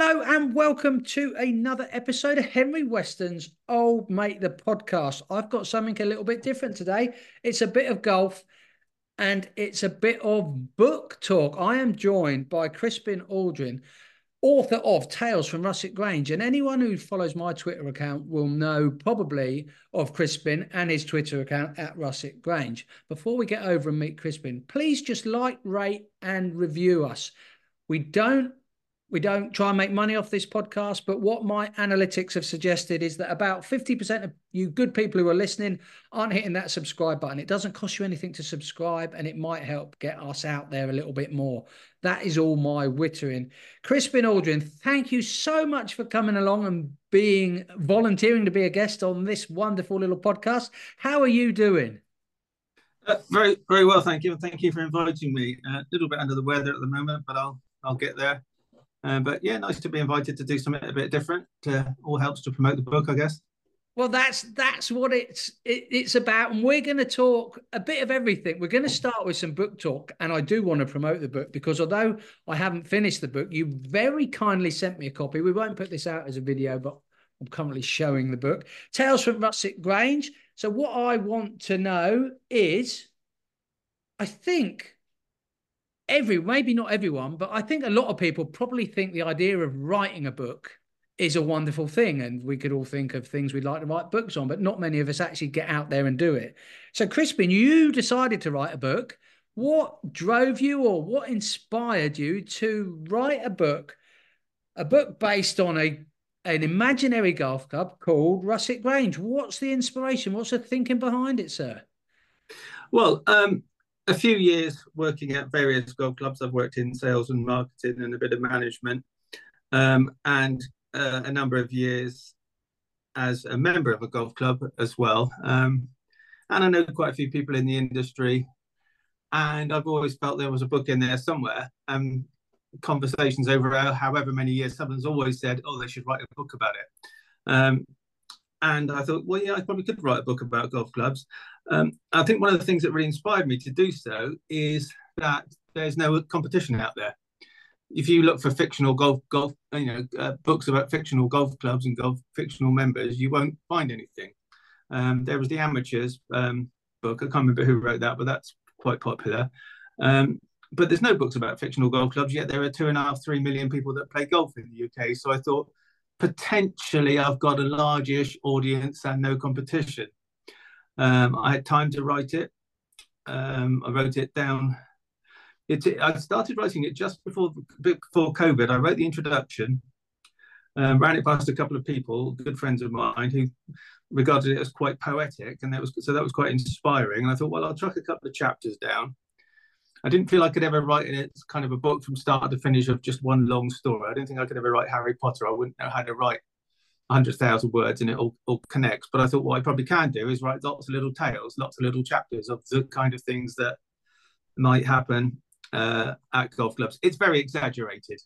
Hello and welcome to another episode of Henry Weston's Old Mate the podcast. I've got something a little bit different today. It's a bit of golf and it's a bit of book talk. I am joined by Crispin Aldrin, author of Tales from Russet Grange. And anyone who follows my Twitter account will know probably of Crispin and his Twitter account at Russet Grange. Before we get over and meet Crispin, please just like, rate, and review us. We don't we don't try and make money off this podcast, but what my analytics have suggested is that about 50% of you good people who are listening aren't hitting that subscribe button. It doesn't cost you anything to subscribe and it might help get us out there a little bit more. That is all my wittering. Crispin Aldrin, thank you so much for coming along and being volunteering to be a guest on this wonderful little podcast. How are you doing? Uh, very, very well, thank you. And thank you for inviting me. Uh, a little bit under the weather at the moment, but I'll, I'll get there. Um, but yeah, nice to be invited to do something a bit different. Uh, all helps to promote the book, I guess. Well, that's that's what it's it, it's about, and we're going to talk a bit of everything. We're going to start with some book talk, and I do want to promote the book because although I haven't finished the book, you very kindly sent me a copy. We won't put this out as a video, but I'm currently showing the book, Tales from Russet Grange. So what I want to know is, I think every maybe not everyone, but I think a lot of people probably think the idea of writing a book is a wonderful thing, and we could all think of things we'd like to write books on, but not many of us actually get out there and do it. So, Crispin, you decided to write a book. What drove you, or what inspired you to write a book? A book based on a an imaginary golf club called Russet Grange. What's the inspiration? What's the thinking behind it, sir? Well, um, a few years working at various golf clubs. I've worked in sales and marketing and a bit of management, um, and uh, a number of years as a member of a golf club as well. Um, and I know quite a few people in the industry, and I've always felt there was a book in there somewhere. Um, conversations over however many years, someone's always said, "Oh, they should write a book about it." Um, and I thought, well, yeah, I probably could write a book about golf clubs. Um, I think one of the things that really inspired me to do so is that there's no competition out there. If you look for fictional golf, golf, you know, uh, books about fictional golf clubs and golf fictional members, you won't find anything. Um, there was the amateurs um, book. I can't remember who wrote that, but that's quite popular. Um, but there's no books about fictional golf clubs yet. There are two and a half, three million people that play golf in the UK. So I thought potentially I've got a largish audience and no competition. Um, I had time to write it. Um, I wrote it down. It, I started writing it just before before COVID. I wrote the introduction, um, ran it past a couple of people, good friends of mine, who regarded it as quite poetic, and that was so that was quite inspiring. And I thought, well, I'll chuck a couple of chapters down. I didn't feel I could ever write it kind of a book from start to finish of just one long story. I didn't think I could ever write Harry Potter. I wouldn't know how to write 100,000 words and it all, all connects. But I thought what I probably can do is write lots of little tales, lots of little chapters of the kind of things that might happen uh, at golf clubs. It's very exaggerated.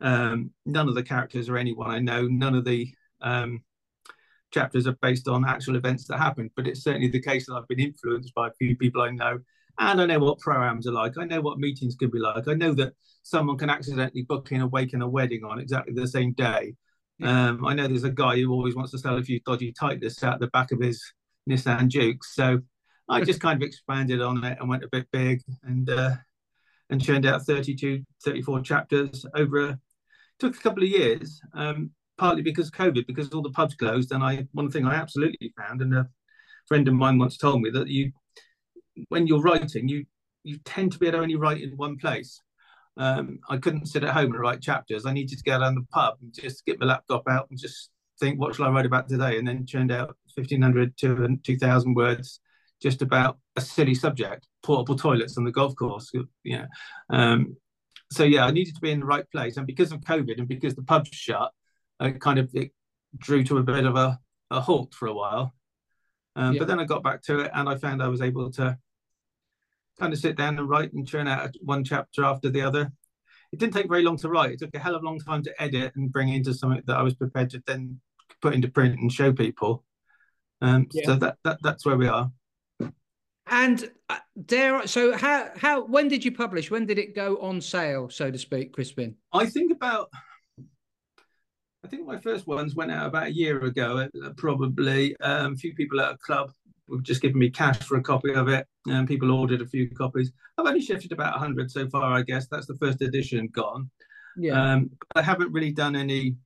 Um, none of the characters are anyone I know. None of the um, chapters are based on actual events that happened. But it's certainly the case that I've been influenced by a few people I know. And I know what programs are like. I know what meetings can be like. I know that someone can accidentally book in a wake and a wedding on exactly the same day um, I know there's a guy who always wants to sell a few dodgy Titleists out the back of his Nissan Juke. So I just kind of expanded on it and went a bit big and uh, and churned out 32, 34 chapters over a, took a couple of years, um, partly because of COVID, because all the pubs closed. And I one thing I absolutely found, and a friend of mine once told me that you when you're writing, you you tend to be able to only write in one place um, I couldn't sit at home and write chapters. I needed to go down the pub and just get my laptop out and just think, what shall I write about today? And then churned out 1,500 to 2,000 words just about a silly subject, portable toilets on the golf course. You know, um, so yeah, I needed to be in the right place. And because of COVID and because the pubs shut, I kind of it drew to a bit of a, a halt for a while. Um, yeah. But then I got back to it and I found I was able to kind of sit down and write and churn out one chapter after the other. It didn't take very long to write. It took a hell of a long time to edit and bring into something that I was prepared to then put into print and show people. Um, yeah. So that, that that's where we are. And uh, there, so how how when did you publish? When did it go on sale, so to speak, Crispin? I think about I think my first ones went out about a year ago, uh, probably. Um, a few people at a club were just giving me cash for a copy of it, and people ordered a few copies. I've only shifted about 100 so far, I guess. That's the first edition gone. Yeah. Um, I haven't really done any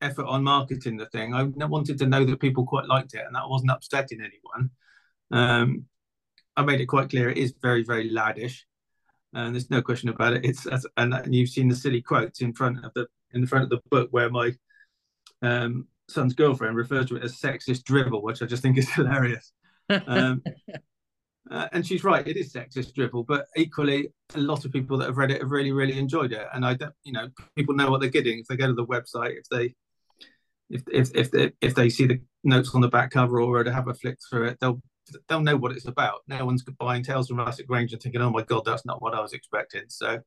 effort on marketing the thing. I wanted to know that people quite liked it, and that wasn't upsetting anyone. Um, I made it quite clear it is very, very laddish, and there's no question about it. It's and you've seen the silly quotes in front of the in the front of the book where my um, son's girlfriend refers to it as sexist drivel, which I just think is hilarious. Um, uh, and she's right; it is sexist drivel, but equally, a lot of people that have read it have really, really enjoyed it. And I, don't, you know, people know what they're getting if they go to the website. If they, if if if they if they see the notes on the back cover or to have a flick through it, they'll they'll know what it's about. No one's buying Tales from Russet Grange and thinking, "Oh my God, that's not what I was expecting." So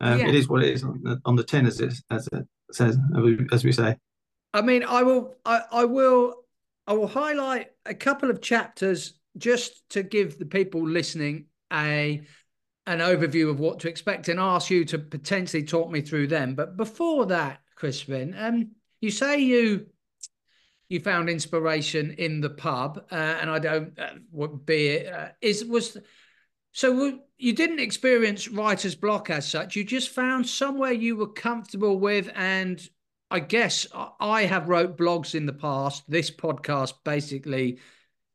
um, yeah. it is what it is on the, on the tin, as it as it says, as we say. I mean, I will, I, I will, I will highlight a couple of chapters just to give the people listening a an overview of what to expect and ask you to potentially talk me through them. But before that, Crispin, um, you say you you found inspiration in the pub, uh, and I don't uh, be it uh, is was so you didn't experience writer's block as such. You just found somewhere you were comfortable with, and I guess I have wrote blogs in the past. This podcast basically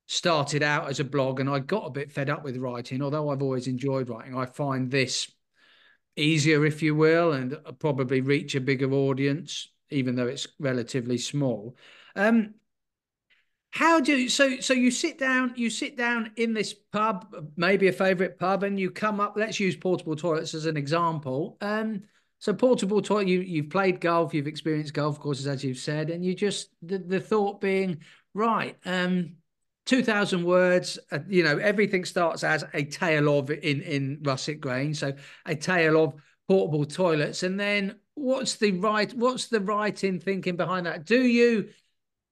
started out as a blog, and I got a bit fed up with writing. Although I've always enjoyed writing, I find this easier, if you will, and probably reach a bigger audience, even though it's relatively small. Um, how do you, so so you sit down you sit down in this pub maybe a favorite pub and you come up let's use portable toilets as an example um so portable toilet you you've played golf you've experienced golf courses as you've said and you just the, the thought being right um 2000 words uh, you know everything starts as a tale of in in Russet Grange. so a tale of portable toilets and then what's the right what's the writing thinking behind that do you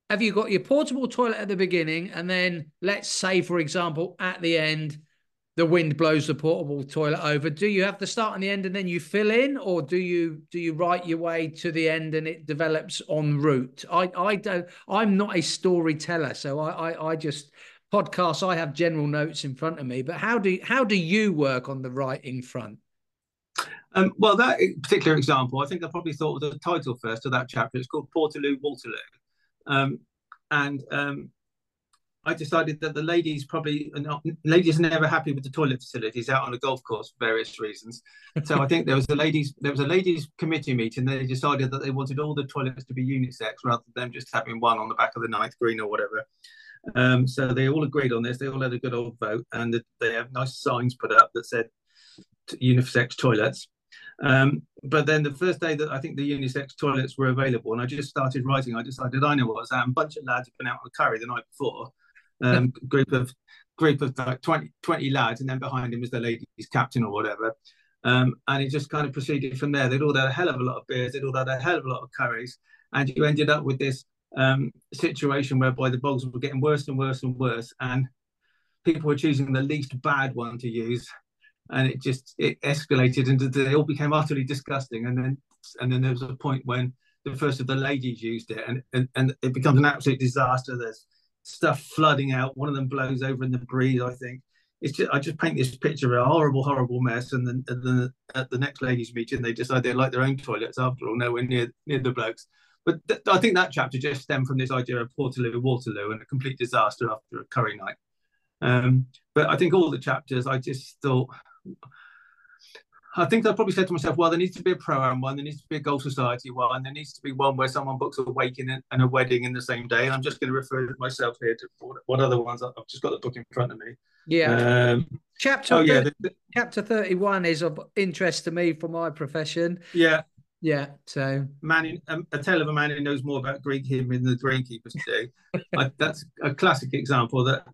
have you got your portable toilet at the beginning and then let's say for example at the end the wind blows the portable toilet over do you have the start and the end and then you fill in or do you do you write your way to the end and it develops en route i i don't i'm not a storyteller so i i, I just podcasts i have general notes in front of me but how do how do you work on the writing front um, well, that particular example, I think I probably thought of the title first of that chapter. It's called Portaloo Waterloo. Um, and um, I decided that the ladies probably not, ladies are never happy with the toilet facilities out on a golf course for various reasons. So I think there was a ladies there was a ladies committee meeting. They decided that they wanted all the toilets to be unisex rather than just having one on the back of the ninth green or whatever. Um, so they all agreed on this. They all had a good old vote, and they have nice signs put up that said unisex toilets. Um, but then the first day that I think the unisex toilets were available, and I just started writing, I decided I know what's that. a bunch of lads had been out on a curry the night before, um, group of group of like 20, 20 lads, and then behind him was the ladies captain or whatever. Um, and it just kind of proceeded from there. They'd all had a hell of a lot of beers, they'd all had a hell of a lot of curries, and you ended up with this um, situation whereby the bogs were getting worse and worse and worse, and people were choosing the least bad one to use and it just it escalated and they all became utterly disgusting and then and then there was a point when the first of the ladies used it and and, and it becomes an absolute disaster there's stuff flooding out. One of them blows over in the breeze i think. It's just i just paint this picture of a horrible horrible mess and then, at the next ladies meeting they decide they like their own toilets after all nowhere near near the blokes. But th- i think that chapter just stemmed from this idea of portaloo waterloo and a complete disaster after a curry night. Um, but I think all the chapters, I just thought I think I probably said to myself, well, there needs to be a pro-am one, there needs to be a golf society one, there needs to be one where someone books a waking and a wedding in the same day. And I'm just going to refer myself here to what other ones I've just got the book in front of me. Yeah. Um, chapter oh, yeah, the, chapter 31 is of interest to me for my profession. Yeah. Yeah. So man, in, um, a tale of a man who knows more about greenkeeping than the greenkeepers do. I, that's a classic example that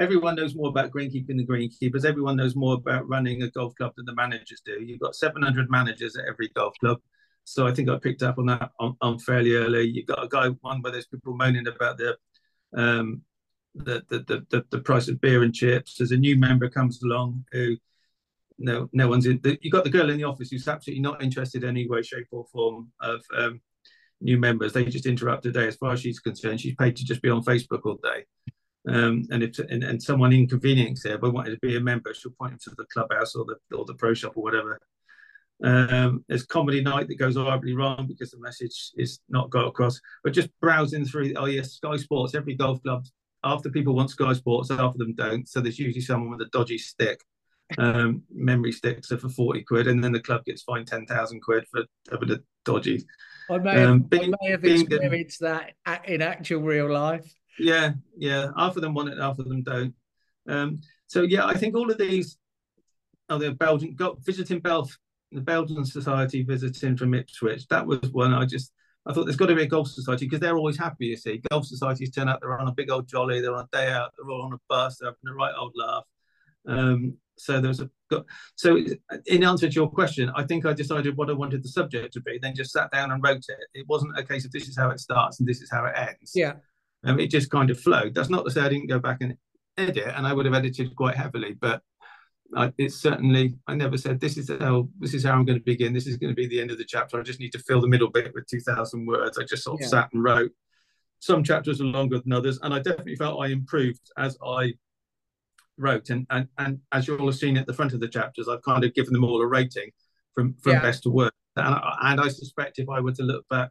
everyone knows more about greenkeeping than greenkeepers. Everyone knows more about running a golf club than the managers do. You've got 700 managers at every golf club. So I think I picked up on that on, on fairly early. You've got a guy, one where there's people moaning about the, um, the, the, the, the, the price of beer and chips. As a new member comes along who no no one's in. The, you got the girl in the office who's absolutely not interested in any way, shape, or form of um, new members. They just interrupt a day. As far as she's concerned, she's paid to just be on Facebook all day. Um, and if and, and someone inconveniences there but wanted to be a member, she'll point them to the clubhouse or the or the pro shop or whatever. Um, there's comedy night that goes horribly wrong because the message is not got across. But just browsing through, oh yes, Sky Sports, every golf club. After people want Sky Sports, half of them don't. So there's usually someone with a dodgy stick, um, memory sticks are for forty quid, and then the club gets fined ten thousand quid for a dodgy. I may have, um, being, I may have experienced that in actual real life. Yeah, yeah. Half of them want it, half of them don't. Um, so yeah, I think all of these are the Belgian visiting Belf the Belgian Society visiting from Ipswich. That was one I just I thought there's got to be a golf society because they're always happy. You see, golf societies turn out they're on a big old jolly, they're on a day out, they're all on a bus, they're having a right old laugh. Um, so there's a so in answer to your question, I think I decided what I wanted the subject to be, then just sat down and wrote it. It wasn't a case of this is how it starts and this is how it ends. Yeah, um, it just kind of flowed. That's not to say I didn't go back and edit, and I would have edited quite heavily, but I, it's certainly I never said this is how this is how I'm going to begin. This is going to be the end of the chapter. I just need to fill the middle bit with two thousand words. I just sort of yeah. sat and wrote. Some chapters are longer than others, and I definitely felt I improved as I wrote. And and and as you all have seen at the front of the chapters, I've kind of given them all a rating from from yeah. best to worst. And I, and I suspect if I were to look back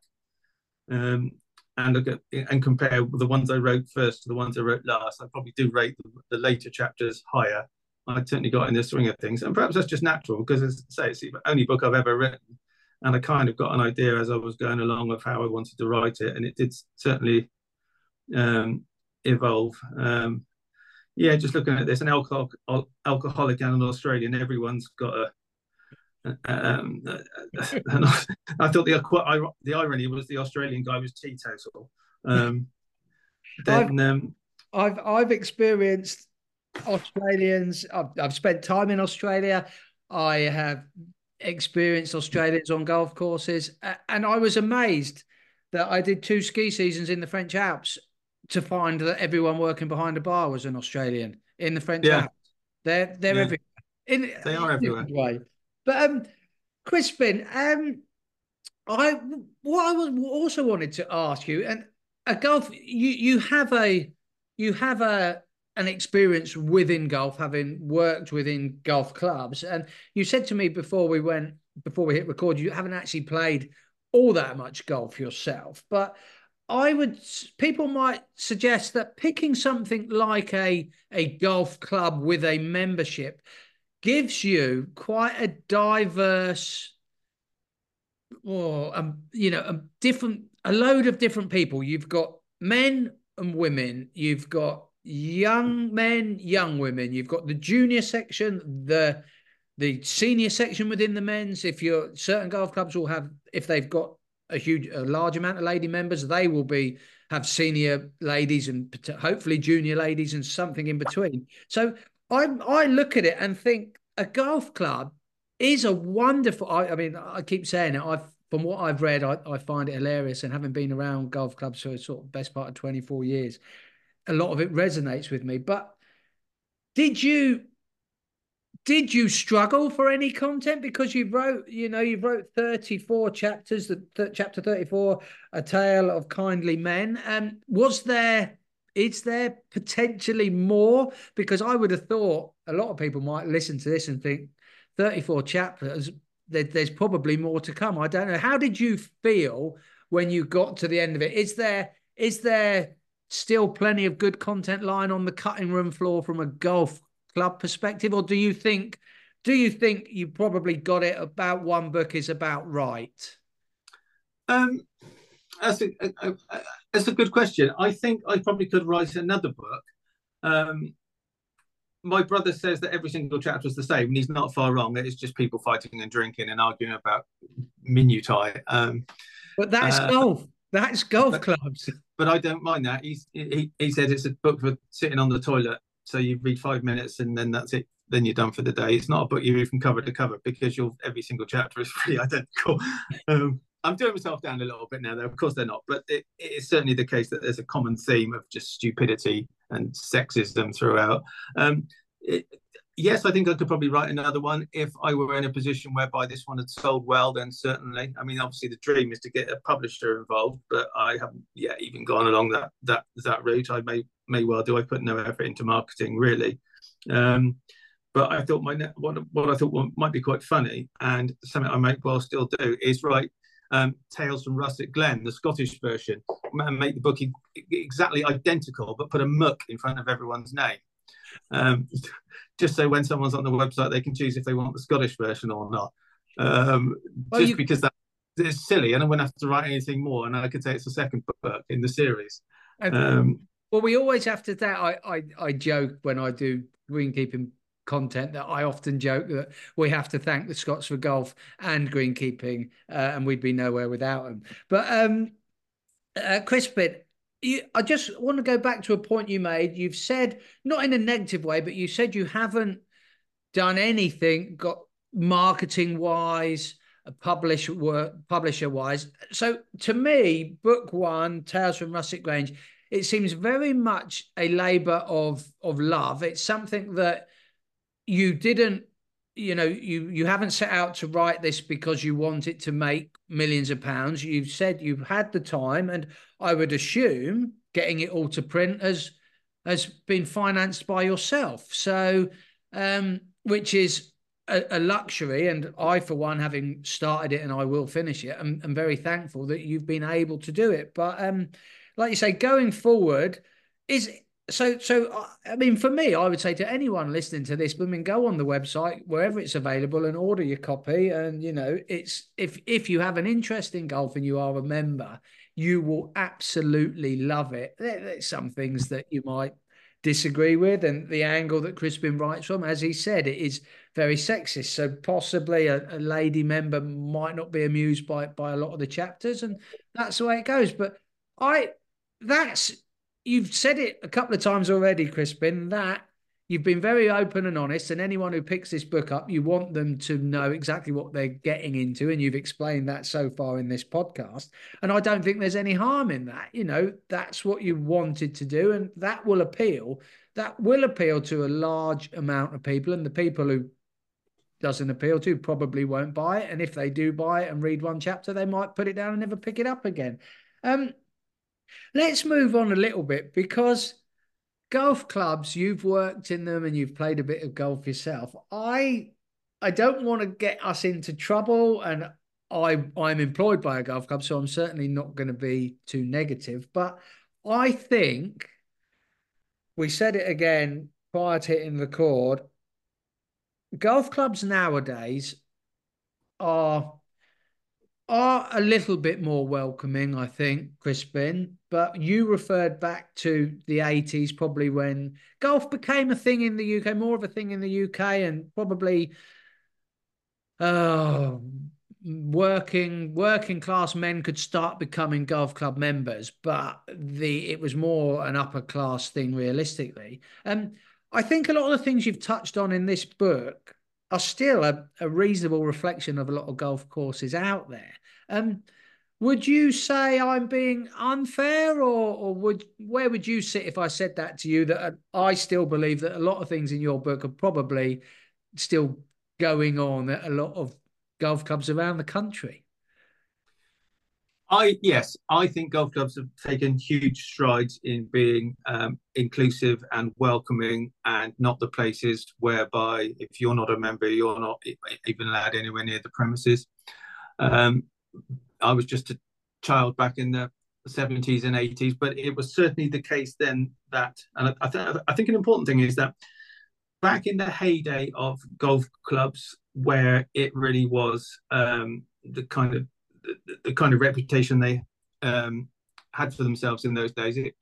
um, and look at and compare the ones I wrote first to the ones I wrote last, I probably do rate the, the later chapters higher I certainly got in the swing of things, and perhaps that's just natural because, as I say, it's the only book I've ever written, and I kind of got an idea as I was going along of how I wanted to write it, and it did certainly um, evolve. Um, yeah, just looking at this, an alcohol, alcoholic and an Australian, everyone's got a. Um, I thought the the irony was the Australian guy was teetotal. Um, then I've, um, I've I've experienced Australians. I've, I've spent time in Australia. I have experienced Australians on golf courses, and I was amazed that I did two ski seasons in the French Alps to find that everyone working behind a bar was an Australian in the French yeah. Alps. They're they're yeah. everywhere. In, they are everywhere. Way. But um, Crispin, um, I what I was also wanted to ask you, and a golf, you you have a you have a an experience within golf, having worked within golf clubs. And you said to me before we went, before we hit record, you haven't actually played all that much golf yourself. But I would, people might suggest that picking something like a, a golf club with a membership gives you quite a diverse or um, you know a different a load of different people you've got men and women you've got young men, young women. You've got the junior section, the the senior section within the men's. If you're certain golf clubs will have, if they've got a huge, a large amount of lady members, they will be have senior ladies and hopefully junior ladies and something in between. So I I look at it and think a golf club is a wonderful. I, I mean, I keep saying it. I've from what I've read, I, I find it hilarious, and having been around golf clubs for sort of best part of twenty four years, a lot of it resonates with me. But did you did you struggle for any content because you wrote you know you wrote 34 chapters the th- chapter 34 a tale of kindly men and was there is there potentially more? Because i would have thought a lot of people might listen to this and think 34 chapters there, there's probably more to come. I don't know. How did you feel when you got to the end of it? Is there is there still plenty of good content lying on the cutting room floor from a golf club perspective, or do you think do you think you probably got it about one book is about right? Um, that's a, a, a, that's a good question. I think I probably could write another book. Um, my brother says that every single chapter is the same, and he's not far wrong. It's just people fighting and drinking and arguing about minutiae. Um, but that's uh, golf. That's golf but, clubs. But I don't mind that. He's, he he said it's a book for sitting on the toilet. So you read five minutes and then that's it. Then you're done for the day. It's not a book you read from cover to cover because you'll every single chapter is pretty identical. Um, I'm doing myself down a little bit now, though. Of course, they're not, but it, it is certainly the case that there's a common theme of just stupidity and sexism throughout. Um, it, yes, I think I could probably write another one if I were in a position whereby this one had sold well. Then certainly, I mean, obviously the dream is to get a publisher involved, but I haven't yet even gone along that that that route. I may may well do. I put no effort into marketing really, um, but I thought my what what I thought might be quite funny and something I might well still do is write um, Tales from Russet Glen, the Scottish version, and make the book exactly identical, but put a muck in front of everyone's name. Um, just so when someone's on the website, they can choose if they want the Scottish version or not. Um, well, just you... because that is silly, and I wouldn't have to write anything more, and I could say it's the second book in the series. Um, well, we always have to. That I, I I joke when I do greenkeeping content that I often joke that we have to thank the Scots for golf and greenkeeping, uh, and we'd be nowhere without them. But um, uh, Crispin, you, I just want to go back to a point you made. You've said, not in a negative way, but you said you haven't done anything, got marketing wise, publish work, publisher wise. So to me, book one, Tales from Russet Grange, it seems very much a labour of of love. It's something that you didn't you know you you haven't set out to write this because you want it to make millions of pounds. You've said you've had the time and i would assume getting it all to print has has been financed by yourself. So um which is a, a luxury and i for one having started it and i will finish it i'm, I'm very thankful that you've been able to do it. But um like you say going forward is so so i mean for me i would say to anyone listening to this i mean go on the website wherever it's available and order your copy. And you know it's if if you have an interest in golf and you are a member you will absolutely love it. There's some things that you might disagree with and the angle that crispin writes from. As he said it is very sexist. So possibly a, a lady member might not be amused by by a lot of the chapters and that's the way it goes. But i that's you've said it a couple of times already, Crispin, that you've been very open and honest. And anyone who picks this book up, you want them to know exactly what they're getting into. And you've explained that so far in this podcast. And I don't think there's any harm in that. You know, that's what you wanted to do. And that will appeal. That will appeal to a large amount of people. And the people who doesn't appeal to probably won't buy it. And if they do buy it and read one chapter, they might put it down and never pick it up again. Um, Let's move on a little bit because golf clubs, you've worked in them and you've played a bit of golf yourself. I I don't want to get us into trouble and I I'm employed by a golf club, so I'm certainly not going to be too negative. But I think we said it again prior to hitting record. Golf clubs nowadays are are a little bit more welcoming, I think, Crispin. But you referred back to the 80s, probably when golf became a thing in the UK, more of a thing in the UK, and probably uh, working working class men could start becoming golf club members, but the it was more an upper class thing realistically. And um, I think a lot of the things you've touched on in this book are still a, a reasonable reflection of a lot of golf courses out there. Um, would you say I'm being unfair, or, or would where would you sit if I said that to you? That I still believe that a lot of things in your book are probably still going on at a lot of golf clubs around the country. I yes, I think golf clubs have taken huge strides in being um, inclusive and welcoming, and not the places whereby if you're not a member, you're not even allowed anywhere near the premises. Um, I was just a child back in the 70s and 80s, but it was certainly the case then that, and I, th- I think an important thing is that back in the heyday of golf clubs, where it really was um, the kind of the, the, kind of reputation they um, had for themselves in those days, it,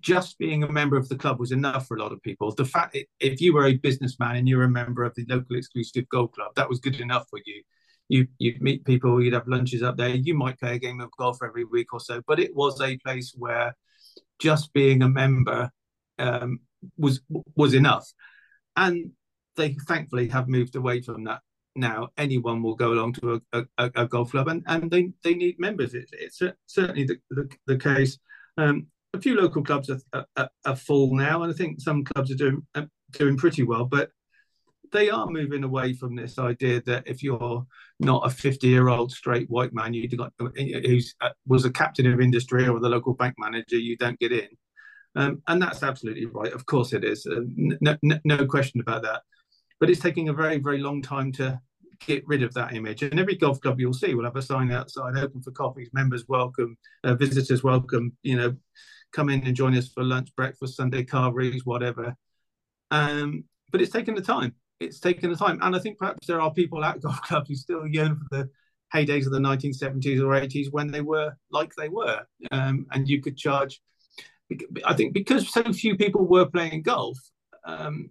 just being a member of the club was enough for a lot of people. The fact if you were a businessman and you were a member of the local exclusive golf club, that was good enough for you you you'd meet people, you'd have lunches up there. You might play a game of golf every week or so, but it was a place where just being a member um, was was enough. And they thankfully have moved away from that now. Anyone will go along to a, a, a golf club, and, and they, they need members. It, it's certainly the, the, the case. Um, a few local clubs are, are, are, full now, and I think some clubs are doing doing pretty well. But they are moving away from this idea that if you're not a 50 year old straight white man you got who's uh, was a captain of industry or the local bank manager you don't get in. Um, and that's absolutely right. Of course it is. Uh, no, no, no, question about that. But it's taking a very very long time to get rid of that image. And every golf club you'll see will have a sign outside open for coffees members welcome uh, visitors welcome you know come in and join us for lunch breakfast sunday carveries whatever. Um, but it's taken the time it's taken the time. And I think perhaps there are people at golf clubs who still yearn for the heydays of the 1970s or 80s when they were like they were. Um, and you could charge, I think because so few people were playing golf, um,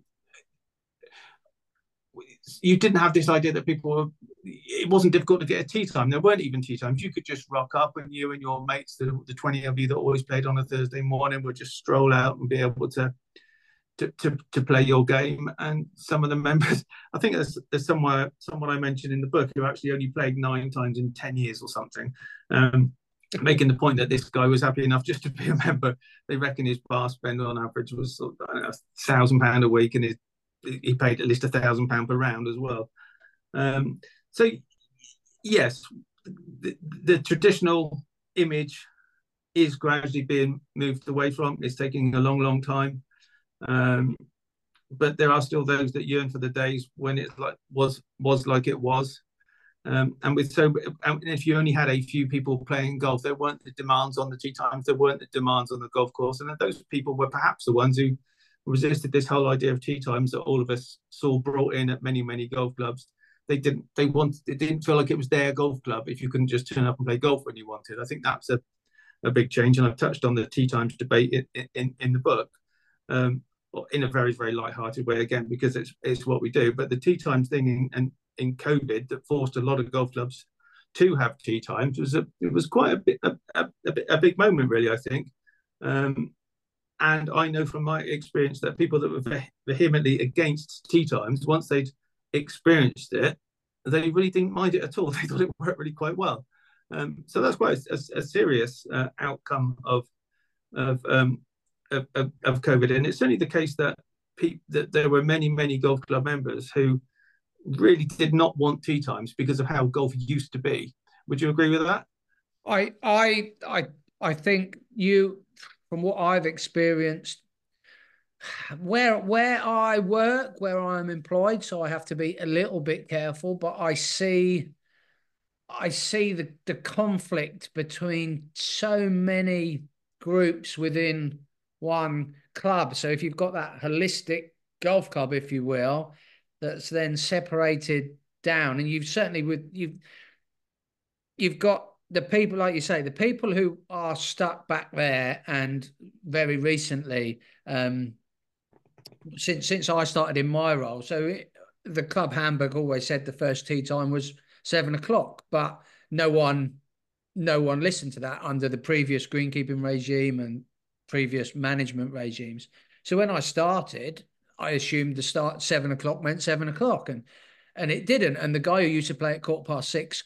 you didn't have this idea that people were, it wasn't difficult to get a tee time. There weren't even tee times. You could just rock up and you and your mates, the, the 20 of you that always played on a Thursday morning, would just stroll out and be able to to, to, to play your game. And some of the members, I think there's, there's somewhere someone I mentioned in the book who actually only played nine times in ten years or something, um, making the point that this guy was happy enough just to be a member. They reckon his bar spend on average was a thousand pound a week, and his, he paid at least a thousand pound per round as well. Um, so yes, the, the traditional image is gradually being moved away from. It's taking a long, long time. Um, but there are still those that yearn for the days when it like was was like it was. Um, and with so, and if you only had a few people playing golf, there weren't the demands on the tee times, there weren't the demands on the golf course, and those people were perhaps the ones who resisted this whole idea of tee times that all of us saw brought in at many many golf clubs. They didn't they wanted it didn't feel like it was their golf club if you couldn't just turn up and play golf when you wanted. I think that's a a big change, and I've touched on the tee times debate in in, in the book. Um, in a very very light-hearted way again because it's it's what we do. But the tee times thing in, in, in covid that forced a lot of golf clubs to have tee times was a it was quite a bit a, a, a big moment really i think. Um, and i know from my experience that people that were vehemently against tee times once they'd experienced it they really didn't mind it at all. They thought it worked really quite well. Um, so that's quite a, a serious uh, outcome of of um, of, of, of COVID. And it's only the case that, pe- that there were many, many golf club members who really did not want tee times because of how golf used to be. Would you agree with that? I I I I think you from what I've experienced where where I work, where I'm employed, so I have to be a little bit careful, but I see I see the, the conflict between so many groups within one club. So if you've got that holistic golf club, if you will, that's then separated down, and you've certainly with you've you've got the people, like you say, the people who are stuck back there, and very recently, um, since since I started in my role, so it, the club handbook always said the first tee time was seven o'clock, but no one no one listened to that under the previous greenkeeping regime and previous management regimes. So when I started, I assumed the start seven o'clock meant seven o'clock, and and it didn't. And the guy who used to play at quarter past six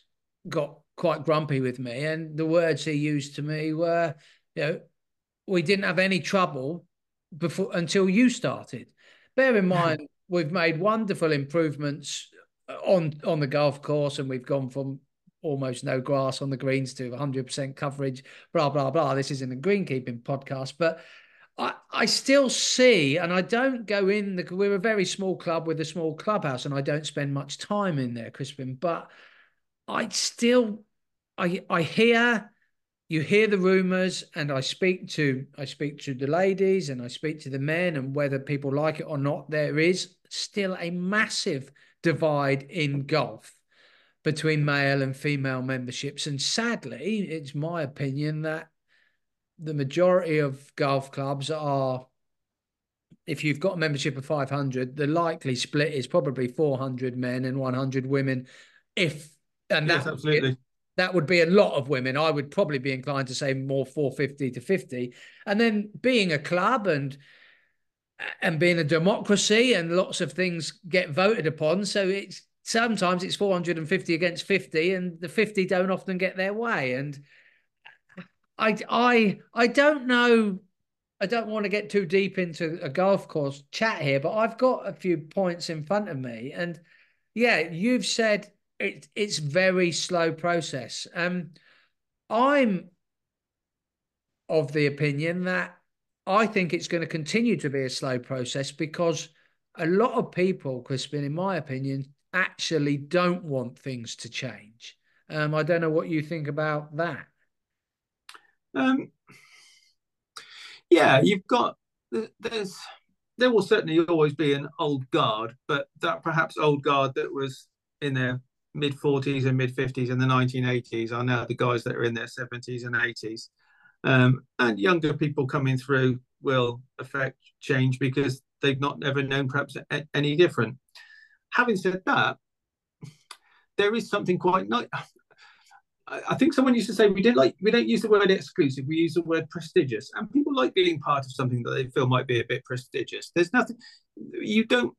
got quite grumpy with me, and the words he used to me were, you know, we didn't have any trouble before until you started. Bear in mind, we've made wonderful improvements on on the golf course, and we've gone from almost no grass on the greens to 100% coverage, blah, blah, blah. This isn't a greenkeeping podcast, but I, I still see, and I don't go in the, we're a very small club with a small clubhouse, and I don't spend much time in there, Crispin, but I still, I, I hear, you hear the rumors and I speak to, I speak to the ladies and I speak to the men and whether people like it or not, there is still a massive divide in golf between male and female memberships. And sadly, it's my opinion that the majority of golf clubs are, if you've got a membership of 500, the likely split is probably 400 men and 100 women. If, and yes, that, absolutely. that would be a lot of women. I would probably be inclined to say more 450 to 50. And then being a club and, and being a democracy and lots of things get voted upon. So it's sometimes it's 450 against 50 and the 50 don't often get their way and i i i don't know I don't want to get too deep into a golf course chat here, but I've got a few points in front of me, and yeah, you've said it, it's very slow process. Um, I'm of the opinion that I think it's going to continue to be a slow process because a lot of people, Crispin, in my opinion, actually don't want things to change. Um, I don't know what you think about that. Um, yeah, you've got there's there will certainly always be an old guard, but that perhaps old guard that was in their mid 40s and mid 50s in the 1980s are now the guys that are in their 70s and 80s. Um, and younger people coming through will affect change because they've not ever known perhaps any different. Having said that, there is something quite nice. I think someone used to say we didn't like we don't use the word exclusive, we use the word prestigious, and people like being part of something that they feel might be a bit prestigious. There's nothing you don't.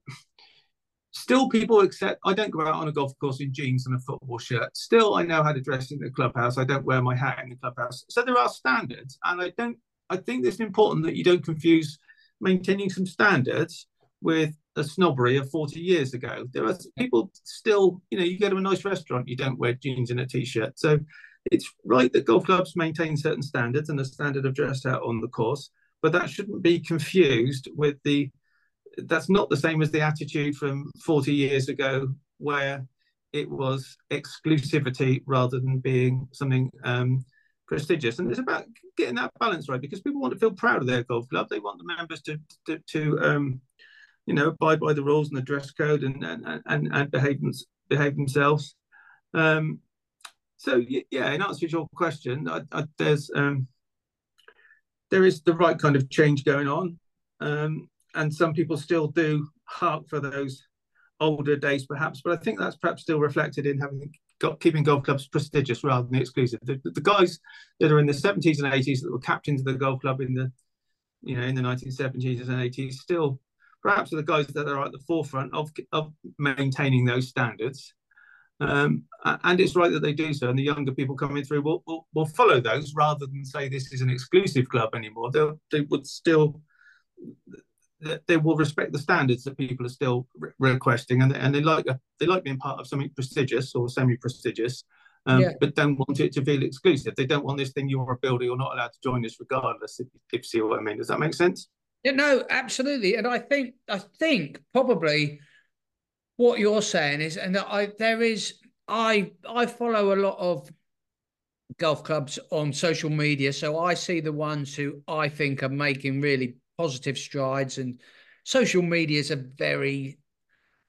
Still, people accept. I don't go out on a golf course in jeans and a football shirt. Still, I know how to dress in the clubhouse. I don't wear my hat in the clubhouse. So there are standards, and I don't. I think it's important that you don't confuse maintaining some standards with a snobbery of 40 years ago. There are people still, you know, you go to a nice restaurant, you don't wear jeans and a t-shirt. So it's right that golf clubs maintain certain standards and a standard of dress out on the course, but that shouldn't be confused with the that's not the same as the attitude from 40 years ago where it was exclusivity rather than being something um, prestigious. And it's about getting that balance right because people want to feel proud of their golf club. They want the members to to, to um, you know, abide by the rules and the dress code and and and, and behave behave themselves. Um, so yeah, in answer to your question, I, I, there's um, there is the right kind of change going on, um, and some people still do hark for those older days, perhaps. But I think that's perhaps still reflected in having got keeping golf clubs prestigious rather than exclusive. The, the, guys that are in the 70s and 80s that were captains of the golf club in the you know in the 1970s and 80s still perhaps are the guys that are at the forefront of, of maintaining those standards. Um, and it's right that they do so. And the younger people coming through will, will, will follow those rather than say this is an exclusive club anymore. They'll, they would still, they will respect the standards that people are still re- requesting, and they, and they like they like being part of something prestigious or semi-prestigious, um, yeah. but don't want it to feel exclusive. They don't want this thing you're a builder, you're not allowed to join this regardless. If, if you see what I mean, does that make sense? Yeah, no, absolutely. And I think I think probably what you're saying is, and I there is I I follow a lot of golf clubs on social media, so I see the ones who I think are making really positive strides, and social media is a very,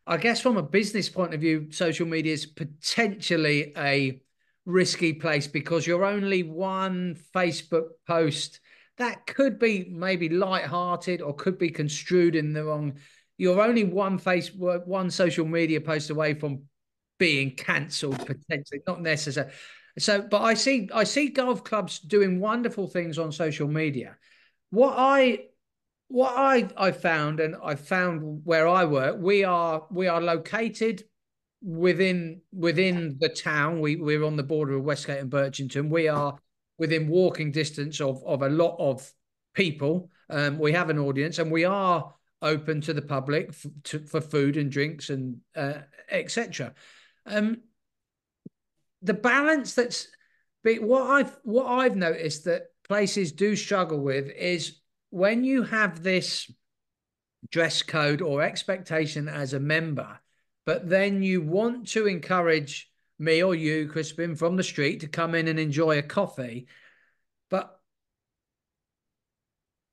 I guess, from a business point of view, social media is potentially a risky place because you're only one Facebook post that could be maybe light-hearted or could be construed in the wrong. You're only one face, one social media post away from being cancelled potentially, not necessary. So, but I see, I see golf clubs doing wonderful things on social media. What I, what I, I found, and I found where I work, we are, we are located within within the town. We we're on the border of Westgate and Birchington. We are within walking distance of of a lot of people. Um, we have an audience, and we are open to the public f- to, for food and drinks and uh, etc. Um, the balance that's what I've what I've noticed that places do struggle with is when you have this dress code or expectation as a member, but then you want to encourage me or you, Crispin, from the street to come in and enjoy a coffee. But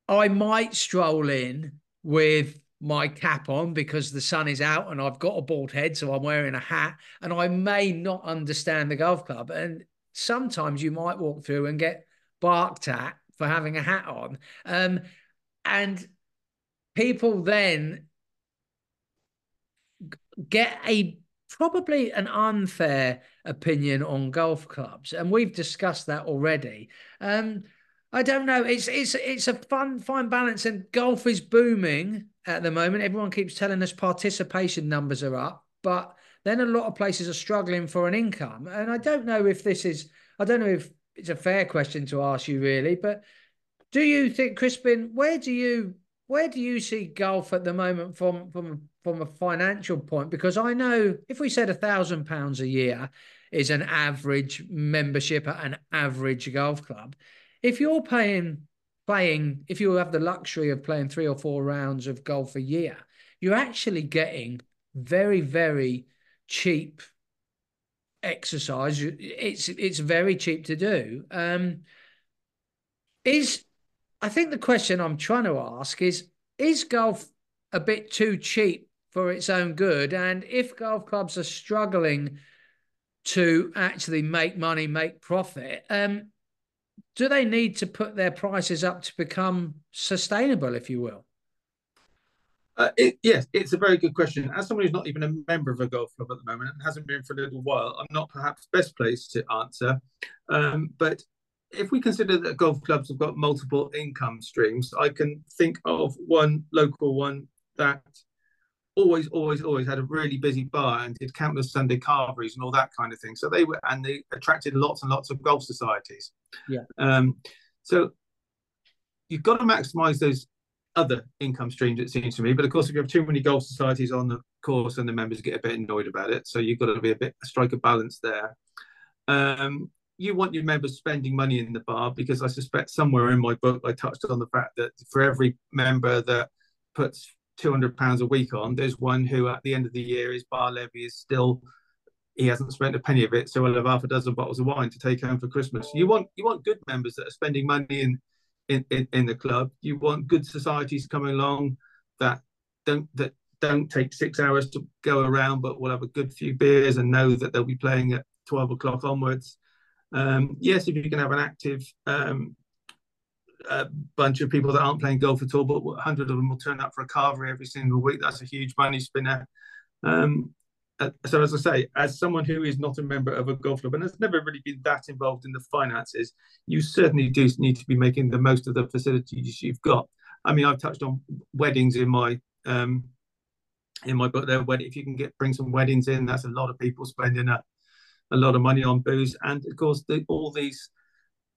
I might stroll in with my cap on because the sun is out and I've got a bald head, so I'm wearing a hat, and I may not understand the golf club. And sometimes you might walk through and get barked at for having a hat on. Um, and people then get a probably an unfair opinion on golf clubs, and we've discussed that already. Um, I don't know. It's it's it's a fun fine balance, and golf is booming at the moment. Everyone keeps telling us participation numbers are up, but then a lot of places are struggling for an income. And I don't know if this is. I don't know if it's a fair question to ask you, really, but Do you think, Crispin? Where do you where do you see golf at the moment from from from a financial point? Because I know if we said a thousand pounds a year is an average membership at an average golf club, if you're paying playing, if you have the luxury of playing three or four rounds of golf a year, you're actually getting very, very cheap exercise. It's it's very cheap to do. Um, is I think the question I'm trying to ask is is golf a bit too cheap for its own good? And if golf clubs are struggling to actually make money, make profit, um, do they need to put their prices up to become sustainable, if you will? Uh, it, yes, it's a very good question. As someone who's not even a member of a golf club at the moment and hasn't been for a little while, I'm not perhaps best placed to answer. Um, but if we consider that golf clubs have got multiple income streams, I can think of one local one that always, always, always had a really busy bar and did countless Sunday carveries and all that kind of thing. So they were, and they attracted lots and lots of golf societies. Yeah. Um, so you've got to maximise those other income streams, it seems to me. But of course, if you have too many golf societies on the course, and the members get a bit annoyed about it. So you've got to be a bit strike a balance there. Um, you want your members spending money in the bar because I suspect somewhere in my book I touched on the fact that for every member that puts 200 pounds a week on there's one who at the end of the year his bar levy is still he hasn't spent a penny of it so he'll have half a dozen bottles of wine to take home for christmas. You want you want good members that are spending money in in, in, in the club. You want good societies coming along that don't that don't take six hours to go around but will have a good few beers and know that they'll be playing at 12 o'clock onwards um, yes if you can have an active um, bunch of people that aren't playing golf at all, but 100 of them will turn up for a carvery every single week. That's a huge money spinner. Um, uh, so, as I say, as someone who is not a member of a golf club and has never really been that involved in the finances, you certainly do need to be making the most of the facilities you've got. I mean, I've touched on weddings in my um, in my book there. If you can get bring some weddings in, that's a lot of people spending a, a lot of money on booze, and of course, the, all these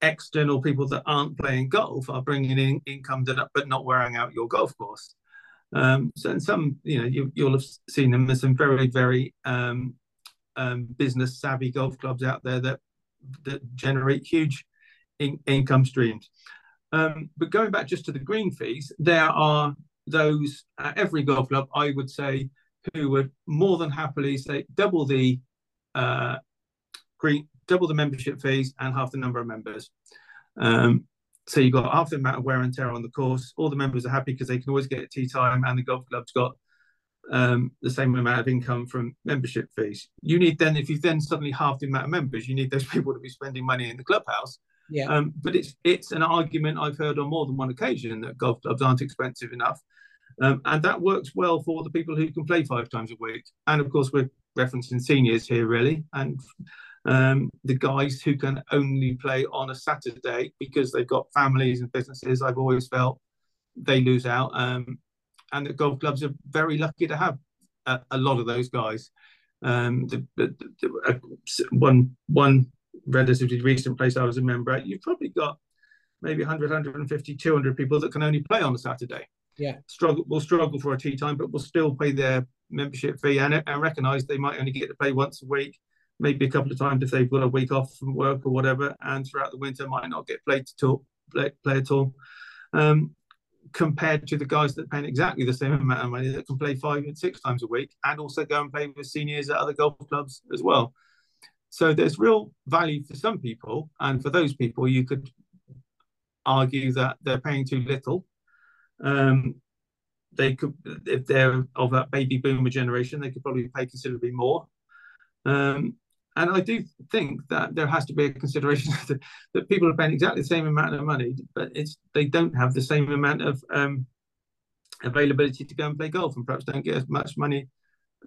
external people that aren't playing golf are bringing in income but not wearing out your golf course. Um, so in some, you know, you, will have seen them. There's some very, very um, um, business savvy golf clubs out there that that generate huge in, income streams. Um, but going back just to the green fees, there are those at every golf club, I would say, who would more than happily say double the uh, green double the membership fees and half the number of members. Um, so you've got half the amount of wear and tear on the course. All the members are happy because they can always get tee time, and the golf club's got um, the same amount of income from membership fees. You need then, if you then suddenly half the amount of members, you need those people to be spending money in the clubhouse. Yeah. Um, but it's it's an argument I've heard on more than one occasion that golf clubs aren't expensive enough, um, and that works well for the people who can play five times a week. And of course, we're referencing seniors here, really, and um, the guys who can only play on a Saturday because they've got families and businesses, I've always felt they lose out. Um, and the golf clubs are very lucky to have a, a lot of those guys. Um, the, the, the, uh, one one relatively recent place I was a member at, you've probably got maybe 100, 150, 200 people that can only play on a Saturday. Yeah, struggle will struggle for a tee time, but will still pay their membership fee and, and recognise they might only get to play once a week maybe a couple of times if they've got a week off from work or whatever, and throughout the winter might not get played at all, play, play at all. Um, compared to the guys that pay exactly the same amount of money that can play five and six times a week and also go and play with seniors at other golf clubs as well. So there's real value for some people, and for those people, you could argue that they're paying too little. Um, they could, if they're of that baby boomer generation, they could probably pay considerably more. Um, and I do think that there has to be a consideration that, that people are paying exactly the same amount of money, but it's they don't have the same amount of um, availability to go and play golf, and perhaps don't get as much money,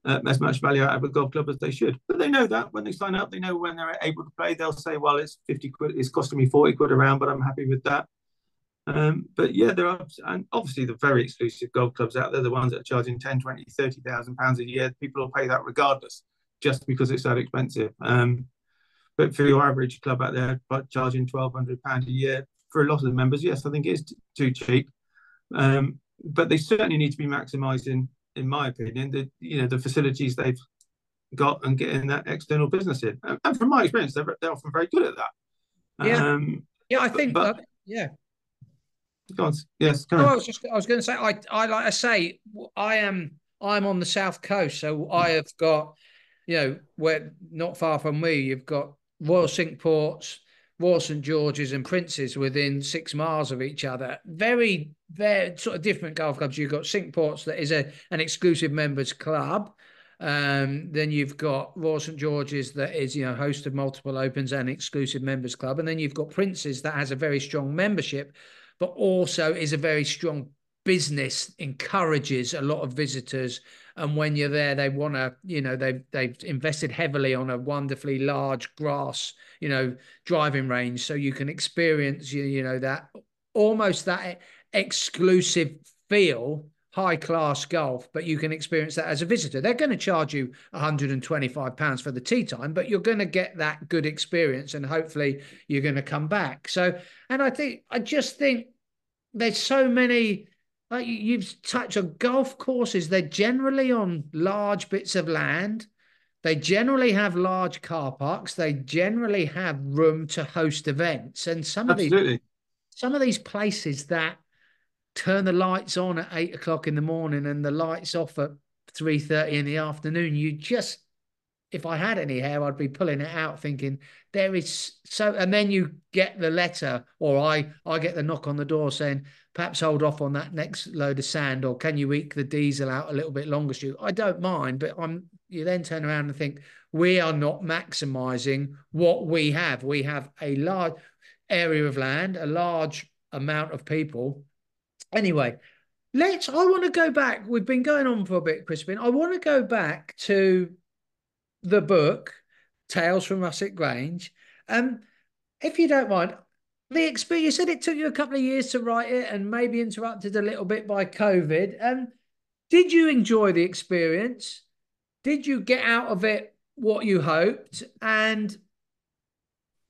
uh, as much value out of a golf club as they should. But they know that when they sign up, they know when they're able to play. They'll say, "Well, it's fifty quid. It's costing me forty quid around, but I'm happy with that." Um, but yeah, there are, and obviously the very exclusive golf clubs out there, the ones that are charging 10, 20, 30,000 pounds a year, people will pay that regardless just because it's that expensive. Um, but for your average club out there, charging twelve hundred pound a year, for a lot of the members, yes, I think it is t- too cheap. Um, but they certainly need to be maximising, in my opinion, the you know the facilities they've got and getting that external business in. And, and from my experience, they're, they're often very good at that. Yeah, um, yeah, I think, but, uh, yeah. Go on. Yes. Go I was just I was going to say I I like I say I am I'm on the south coast, so I have got you know where not far from me you've got Royal Cinque Ports, Royal St George's, and Prince's within six miles of each other. Very very sort of different golf clubs. You've got Cinque Ports that is a an exclusive members club. Um, then you've got Royal St George's that is, you know, host of multiple opens and exclusive members club, and then you've got Prince's that has a very strong membership but also is a very strong business, encourages a lot of visitors. And when you're there, they want to, you know, they've they've invested heavily on a wonderfully large grass, you know, driving range, so you can experience, you, you know, that almost that exclusive feel high class golf, but you can experience that as a visitor. They're going to charge you 125 pounds for the tee time, but you're going to get that good experience and hopefully you're going to come back. So, and I think, I just think there's so many, like you've touched on golf courses, they're generally on large bits of land. They generally have large car parks. They generally have room to host events. And some Absolutely. of these, some of these places that turn the lights on at eight o'clock in the morning and the lights off at three thirty in the afternoon. You just, if I had any hair, I'd be pulling it out, thinking there is so. And then you get the letter, or I, I get the knock on the door saying, perhaps hold off on that next load of sand, or can you eke the diesel out a little bit longer? Stu, I don't mind, but I'm. You then turn around and think we are not maximising what we have. We have a large area of land, a large amount of people Anyway, let's. I want to go back. We've been going on for a bit, Crispin. I want to go back to the book, Tales from Russet Grange. Um, if you don't mind, the experience. You said it took you a couple of years to write it, and maybe interrupted a little bit by COVID. Um, did you enjoy the experience? Did you get out of it what you hoped? And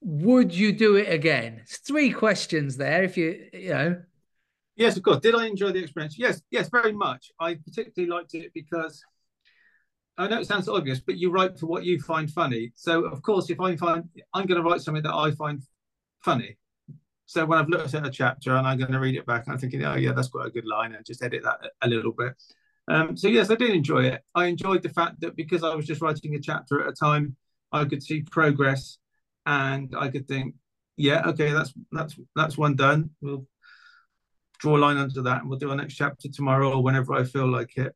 would you do it again? Three questions there. If you, you know. Yes, of course. Did I enjoy the experience? Yes, yes, very much. I particularly liked it because I know it sounds obvious, but you write for what you find funny. So, of course, if I find I'm going to write something that I find funny. So when I've looked at a chapter and I'm going to read it back, I'm thinking, oh yeah, that's quite a good line, and just edit that a little bit. Um, so yes, I did enjoy it. I enjoyed the fact that because I was just writing a chapter at a time, I could see progress, and I could think, yeah, okay, that's that's that's one done. We'll draw a line under that and we'll do our next chapter tomorrow or whenever I feel like it.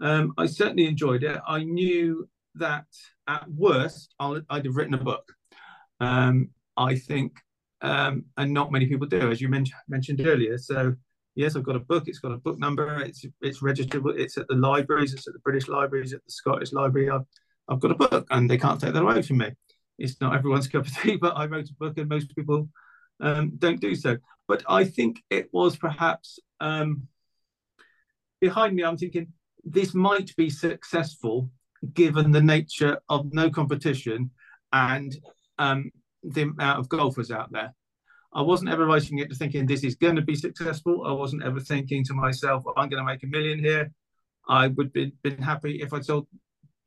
Um, I certainly enjoyed it. I knew that at worst i would have written a book. Um, I think, um, and not many people do, as you men- mentioned earlier. So yes, I've got a book. It's got a book number. It's it's registered. It's at the libraries. It's at the British Libraries. At the Scottish Library. I've I've got a book, and they can't take that away from me. It's not everyone's cup of tea, but I wrote a book, and most people um, don't do so. But I think it was perhaps um, behind me. I'm thinking this might be successful given the nature of no competition and um, the amount of golfers out there. I wasn't ever writing it to thinking this is going to be successful. I wasn't ever thinking to myself, well, I'm going to make a million here. I would be been happy if I sold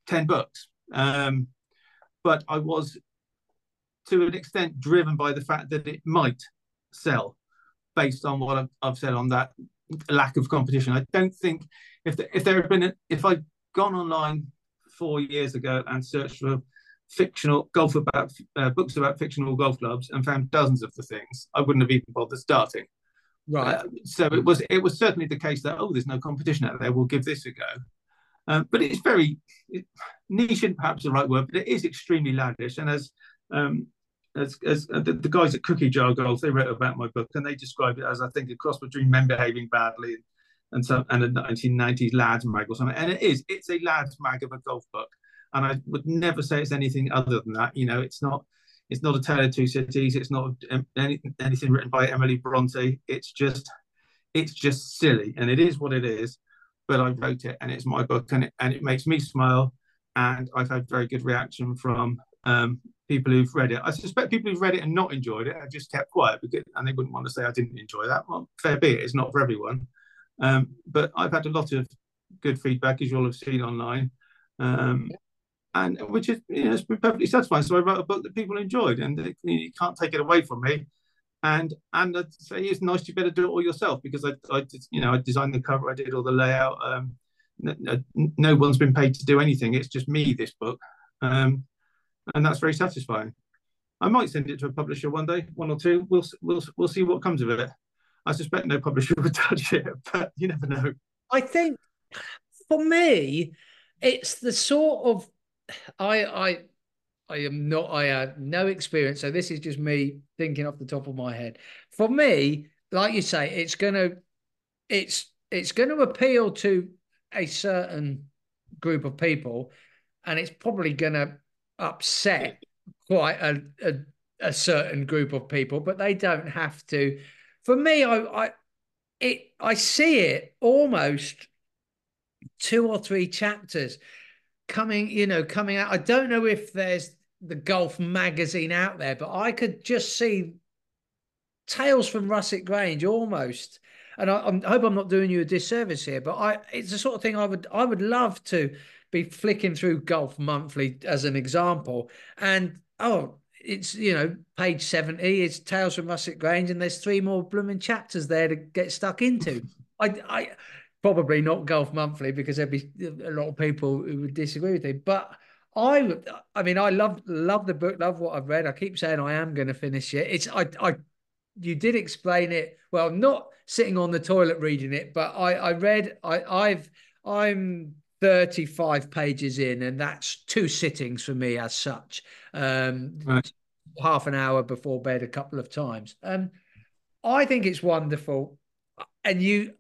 10 books. Um, but I was to an extent driven by the fact that it might sell based on what I've, I've said on that lack of competition. I don't think if the, if there had been a, if I'd gone online four years ago and searched for fictional golf about uh, books about fictional golf clubs and found dozens of the things, I wouldn't have even bothered starting. Right. Uh, so it was it was certainly the case that oh, there's no competition out there. We'll give this a go. Um, but it's very it, niche, perhaps the right word, but it is extremely laddish. And as um, as, as uh, the, the, guys at Cookie Jar Golf, they wrote about my book and they describe it as I think a cross between men behaving badly and some and a 1990s lads mag or something. And it is, it's a lads mag of a golf book. And I would never say it's anything other than that. You know, it's not it's not a tale of two cities. It's not any, anything written by Emily Bronte. It's just it's just silly, and it is what it is. But I wrote it, and it's my book, and it and it makes me smile. And I've had very good reaction from um, people who've read it. I suspect people who've read it and not enjoyed it have just kept quiet because, and they wouldn't want to say I didn't enjoy that. Well, fair be it, it's not for everyone. Um, but I've had a lot of good feedback, as you'll have seen online, um, and which is you know it's been perfectly satisfying. So I wrote a book that people enjoyed, and you can't take it away from me. And and I'd say it's nice you better do it all yourself because I I did, you know I designed the cover, I did all the layout. Um, no, no one's been paid to do anything. It's just me. This book. Um, and that's very satisfying. I might send it to a publisher one day, one or two. We'll we'll we'll see what comes of it. I suspect no publisher would touch it, but you never know. I think for me, it's the sort of I I I am not I have no experience, so this is just me thinking off the top of my head. For me, like you say, it's gonna it's it's going to appeal to a certain group of people, and it's probably going to upset quite a, a, a certain group of people, but they don't have to. For me, I, I it I see it almost two or three chapters coming, you know, coming out. I don't know if there's the golf magazine out there, but I could just see Tales from Russet Grange almost. And I, I hope I'm not doing you a disservice here, but I it's the sort of thing I would I would love to be flicking through Golf Monthly as an example, and oh, it's you know page seventy. It's Tales from Russet Grange, and there's three more blooming chapters there to get stuck into. I, I probably not Golf Monthly because there'd be a lot of people who would disagree with it, but. I, I mean, I love love the book, love what I've read. I keep saying I am going to finish it. It's I, I, you did explain it well, not sitting on the toilet reading it, but I, I read, I, I've, I'm 35 pages in, and that's two sittings for me as such. Um, right. Half an hour before bed, a couple of times. Um, I think it's wonderful. And you,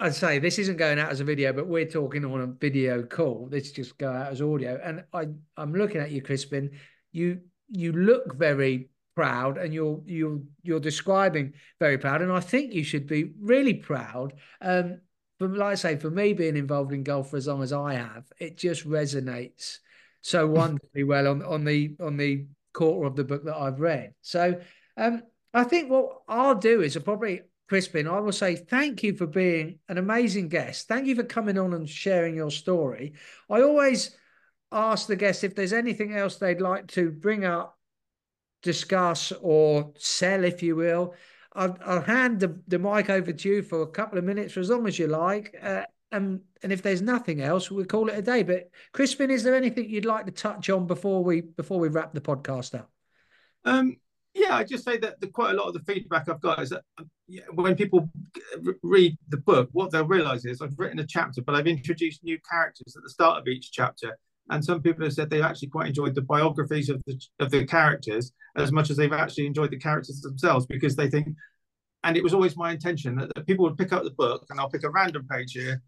I'd say this isn't going out as a video, but we're talking on a video call. This just go out as audio. And I, I'm looking at you, Crispin. You, you look very proud, and you're you're you're describing very proud. And I think you should be really proud. Um, but like I say, for me being involved in golf for as long as I have, it just resonates so wonderfully well on on the on the quarter of the book that I've read. So um, I think what I'll do is I'll probably Crispin, I will say thank you for being an amazing guest. Thank you for coming on and sharing your story. I always ask the guests if there's anything else they'd like to bring up, discuss, or sell, if you will. I'll, I'll hand the, the mic over to you for a couple of minutes for as long as you like. Uh, and, and if there's nothing else, we'll call it a day. But Crispin, is there anything you'd like to touch on before we before we wrap the podcast up? Um, yeah, I just say that the, quite a lot of the feedback I've got is that when people read the book, what they'll realise is I've written a chapter, but I've introduced new characters at the start of each chapter. And some people have said they've actually quite enjoyed the biographies of the of the characters as much as they've actually enjoyed the characters themselves because they think and it was always my intention that, people would pick up the book and I'll pick a random page here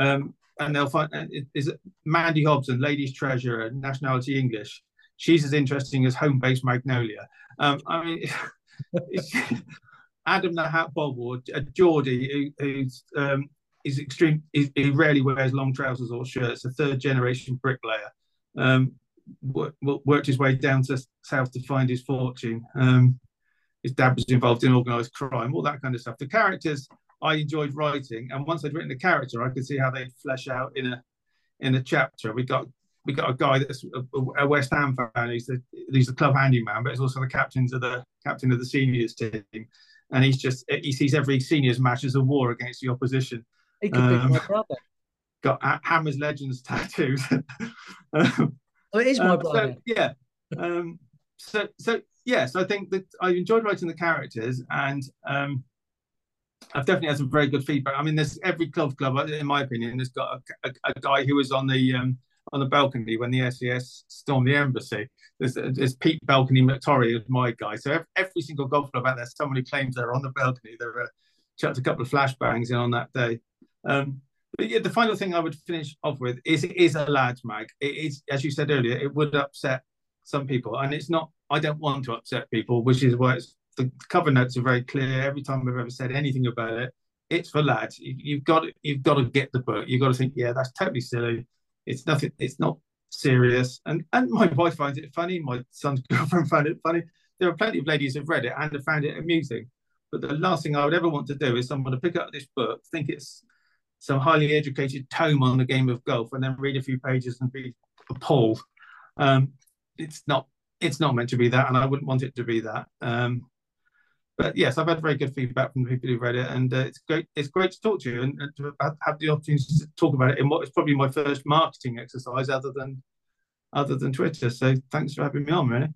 um, and they'll find is it Mandy Hobson, Ladies Treasure, nationality English. She's as interesting as home-based Magnolia. Um, I mean, Adam the Hat Bob uh, Geordie, who, who's um, is extreme. He, he, rarely wears long trousers or shirts. A third generation bricklayer. Um, worked his way down to south to find his fortune. Um, his dad was involved in organised crime, all that kind of stuff. The characters I enjoyed writing, and once I'd written the character, I could see how they'd flesh out in a in a chapter. We got we got a guy that's a, a West Ham fan. He's the he's the club handyman, but he's also the captain of the captain of the seniors team, and he's just he sees every seniors match as a war against the opposition. He could um, be my brother. Got Hammers Legends tattoos. um, oh, it is my um, brother. So, yeah. Um, so so yes, I think that I enjoyed writing the characters, and um, I've definitely had some very good feedback. I mean, there's every club club, in my opinion, has got a, a, a guy who was on the um, on the balcony when the SAS stormed the embassy. There's, there's Pete Balcony McTorry is my guy. So every, every, single golf club out there, someone who claims they're on the balcony, they're uh, chucked a couple of flashbangs in on that day. Um, but yeah, the final thing I would finish off with is it is a lads mag. It is, as you said earlier, it would upset some people, and it's not I don't want to upset people, which is why the cover notes are very clear. Every time I've ever said anything about it, it's for lads. You, have got you've got to get the book. You've got to think, yeah, that's totally silly. It's nothing. It's not serious, and and my wife finds it funny. My son's girlfriend found it funny. There are plenty of ladies who've read it and have found it amusing. But the last thing I would ever want to do is someone to pick up this book, think it's some highly educated tome on the game of golf, and then read a few pages and be appalled. Um, it's not it's not meant to be that, and I wouldn't want it to be that. Um, but yes, I've had very good feedback from the people who read it, and uh, it's great. It's great to talk to you and, and, to have the opportunity to talk about it in what is probably my first marketing exercise, other than other than Twitter. So thanks for having me on, really.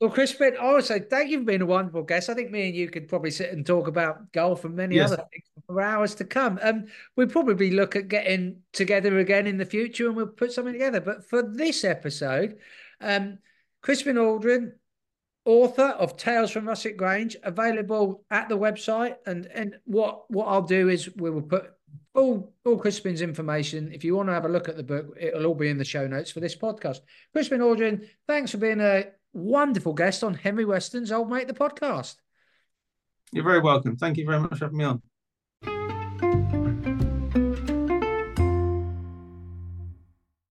Well, Crispin, I would say thank you for being a wonderful guest. I think me and you could probably sit and talk about golf and many yes. other things for hours to come. Um, we'll probably look at getting together again in the future and we'll put something together. But for this episode, um, Crispin Aldrin, author of Tales from Russet Grange, available at the website. And and what what I'll do is we will put all all Crispin's information. If you want to have a look at the book, it'll all be in the show notes for this podcast. Crispin Aldrin, thanks for being a wonderful guest on Henry Weston's Old Mate the podcast. You're very welcome. Thank you very much for having me on.